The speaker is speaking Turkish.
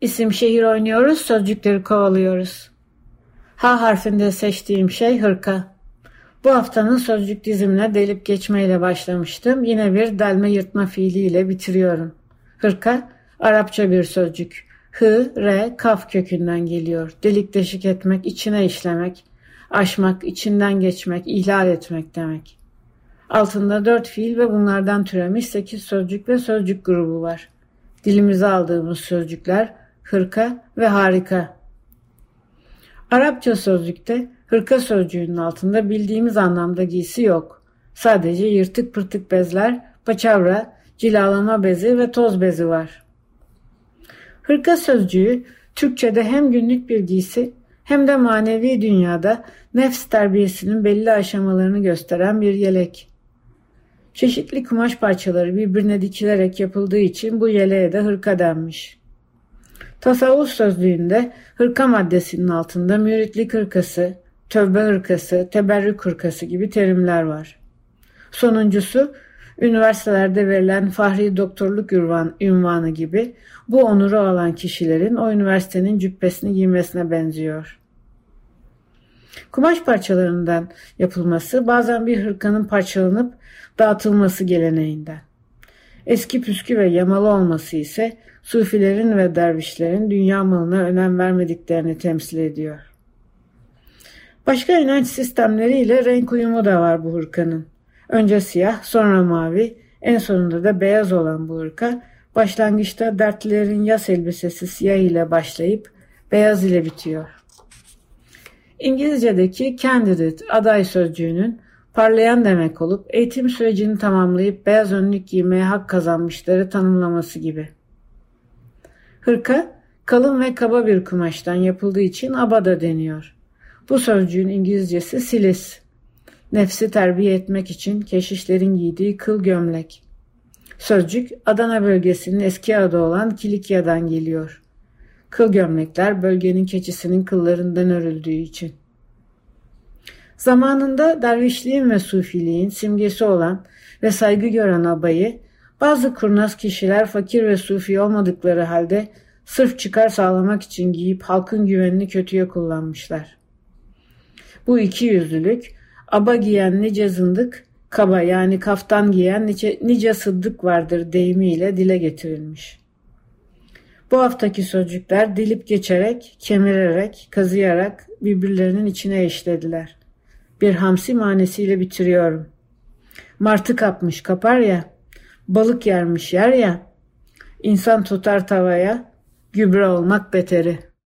İsim şehir oynuyoruz, sözcükleri kovalıyoruz. H harfinde seçtiğim şey hırka. Bu haftanın sözcük dizimine delip geçmeyle başlamıştım. Yine bir delme yırtma fiiliyle bitiriyorum. Hırka, Arapça bir sözcük. Hı, re, kaf kökünden geliyor. Delik deşik etmek, içine işlemek, aşmak, içinden geçmek, ihlal etmek demek. Altında dört fiil ve bunlardan türemiş sekiz sözcük ve sözcük grubu var. Dilimize aldığımız sözcükler hırka ve harika. Arapça sözlükte hırka sözcüğünün altında bildiğimiz anlamda giysi yok. Sadece yırtık pırtık bezler, paçavra, cilalama bezi ve toz bezi var. Hırka sözcüğü Türkçe'de hem günlük bir giysi hem de manevi dünyada nefs terbiyesinin belli aşamalarını gösteren bir yelek. Çeşitli kumaş parçaları birbirine dikilerek yapıldığı için bu yeleğe de hırka denmiş. Tasavvuf sözlüğünde hırka maddesinin altında müritlik hırkası, tövbe hırkası, teberrük hırkası gibi terimler var. Sonuncusu üniversitelerde verilen fahri doktorluk ünvan, ünvanı gibi bu onuru alan kişilerin o üniversitenin cübbesini giymesine benziyor. Kumaş parçalarından yapılması bazen bir hırkanın parçalanıp dağıtılması geleneğinden. Eski püskü ve yamalı olması ise sufilerin ve dervişlerin dünya malına önem vermediklerini temsil ediyor. Başka inanç sistemleriyle renk uyumu da var bu hırkanın. Önce siyah, sonra mavi, en sonunda da beyaz olan bu hırka, başlangıçta dertlilerin yaz elbisesi siyah ile başlayıp beyaz ile bitiyor. İngilizce'deki candidate aday sözcüğünün parlayan demek olup eğitim sürecini tamamlayıp beyaz önlük giymeye hak kazanmışları tanımlaması gibi. Hırka kalın ve kaba bir kumaştan yapıldığı için abada deniyor. Bu sözcüğün İngilizcesi silis. Nefsi terbiye etmek için keşişlerin giydiği kıl gömlek. Sözcük Adana bölgesinin eski adı olan Kilikya'dan geliyor. Kıl gömlekler bölgenin keçisinin kıllarından örüldüğü için. Zamanında dervişliğin ve sufiliğin simgesi olan ve saygı gören abayı bazı kurnaz kişiler fakir ve sufi olmadıkları halde sırf çıkar sağlamak için giyip halkın güvenini kötüye kullanmışlar. Bu iki yüzlülük aba giyen nice zındık, kaba yani kaftan giyen nice, nice sıddık vardır deyimiyle dile getirilmiş. Bu haftaki sözcükler dilip geçerek, kemirerek, kazıyarak birbirlerinin içine işlediler. Bir hamsi manesiyle bitiriyorum. Martı kapmış kapar ya, balık yermiş yer ya, insan tutar tavaya, gübre olmak beteri.''